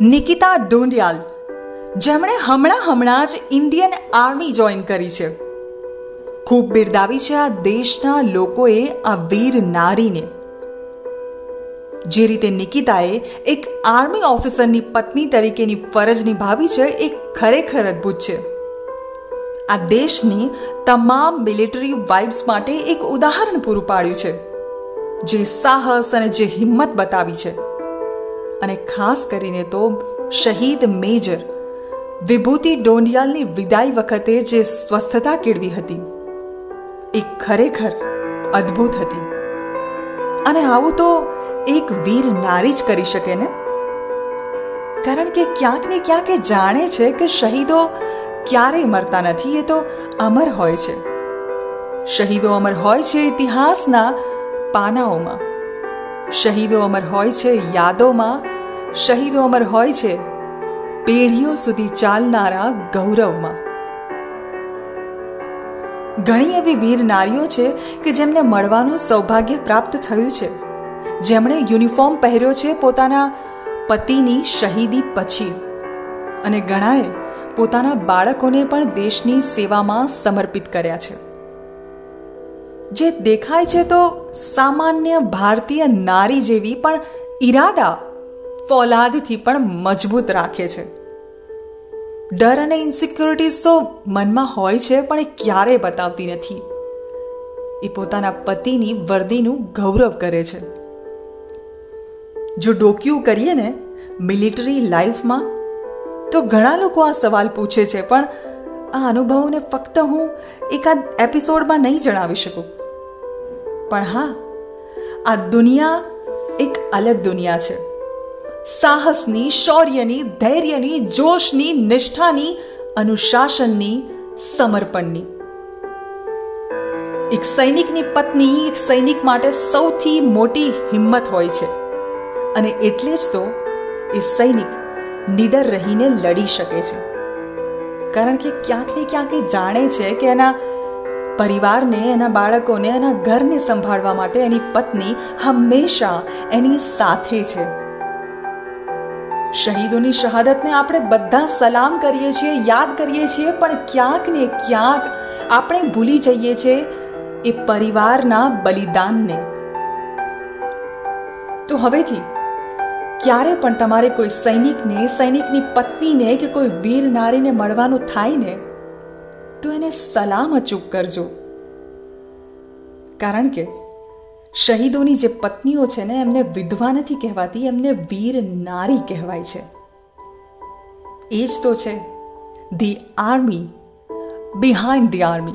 નિકિતા ડોંડિયાલ જેમણે હમણાં હમણાં જ ઇન્ડિયન આર્મી જોઈન કરી છે. ખૂબ બિરદાવી છે આ દેશના લોકોએ આ વીર નારીને. જે રીતે નિકિતાએ એક આર્મી ઓફિસરની પત્ની તરીકેની ફરજ નિભાવી છે એ ખરેખર અદ્ભુત છે. આ દેશની તમામ મિલિટરી વાઇબ્સ માટે એક ઉદાહરણ પૂરું પાડ્યું છે, જે સાહસ અને જે હિંમત બતાવી છે. અને ખાસ કરીને તો શહીદ મેજર વિભૂતિ ડોંડિયાલની વિદાય વખતે જે સ્વસ્થતા કેળવી હતી, એ ખરેખર અદ્ભુત હતી. અને આવું તો એક વીર નારી જ કરી શકે ને? કારણ કે ક્યાંક ને ક્યાંક એ જાણે છે કે શહીદો ક્યારેય મરતા નથી, એ તો અમર હોય છે. શહીદો અમર હોય છે ઇતિહાસના પાનાઓમાં. શહીદો અમર હોય છે યાદોમાં, શહીદો અમર હોય છે પેઢીઓ સુધી ચાલનારા ગૌરવમાં. ઘણી એવી વીર નારીઓ છે કે જેમને મળવાનું સૌભાગ્ય પ્રાપ્ત થયું છે. જેમણે યુનિફોર્મ પહેર્યો છે પોતાના પતિની શહીદી પછી. અને ઘણાએ પોતાના બાળકોને પણ દેશની સેવામાં સમર્પિત કર્યા છે. જે દેખાય છે તો સામાન્ય ભારતીય નારી જેવી, પણ ઈરાદા ફોલાદથી પણ મજબૂત રાખે છે. ડર અને ઇન્સિક્યોરિટીઝ તો મનમાં હોય છે, પણ એ ક્યારેય બતાવતી નથી. એ પોતાના પતિની વર્દીનું ગૌરવ કરે છે. જો ડોક્યું કરીએ ને, મિલિટરી લાઈફમાં, તો ઘણા લોકો આ સવાલ પૂછે છે, પણ આ અનુભવોને ફક્ત હું એકાદ એપિસોડમાં નહીં જણાવી શકું. પણ હા, આ દુનિયા એક અલગ દુનિયા છે. સાહસની, શૌર્યની, ધૈર્યની, જોશની, નિષ્ઠાની, અનુશાસનની, સમર્પણની. એક સૈનિકની પત્ની એક સૈનિક માટે સૌથી મોટી હિંમત હોય છે. અને એટલે જ તો એ સૈનિક નિડર રહીને લડી શકે છે. કારણ કે ક્યાંક ને ક્યાંક એ જાણે છે કે એના પરિવારને, એના બાળકોને, એના ઘરને સંભાળવા માટે એની પત્ની હંમેશા એની સાથે છે. શહીદોની શહાદતને આપણે બધા સલામ કરીએ છીએ, યાદ કરીએ છીએ, પણ ક્યાંક ને ક્યાંક આપણે ભૂલી જઈએ છીએ એ પરિવારના બલિદાનને. તો હવેથી ક્યારે પણ તમારે કોઈ સૈનિકને, સૈનિકની પત્નીને કે કોઈ વીર નારીને મળવાનું થાય ને, તો એને સલામ અચૂક કરજો. કારણ કે શહીદોની જે પત્નીઓ છે ને, એમને વિધવા નથી કહેવાતી, એમને વીર નારી કહેવાય છે. એ જ તો છે, the army, behind the army.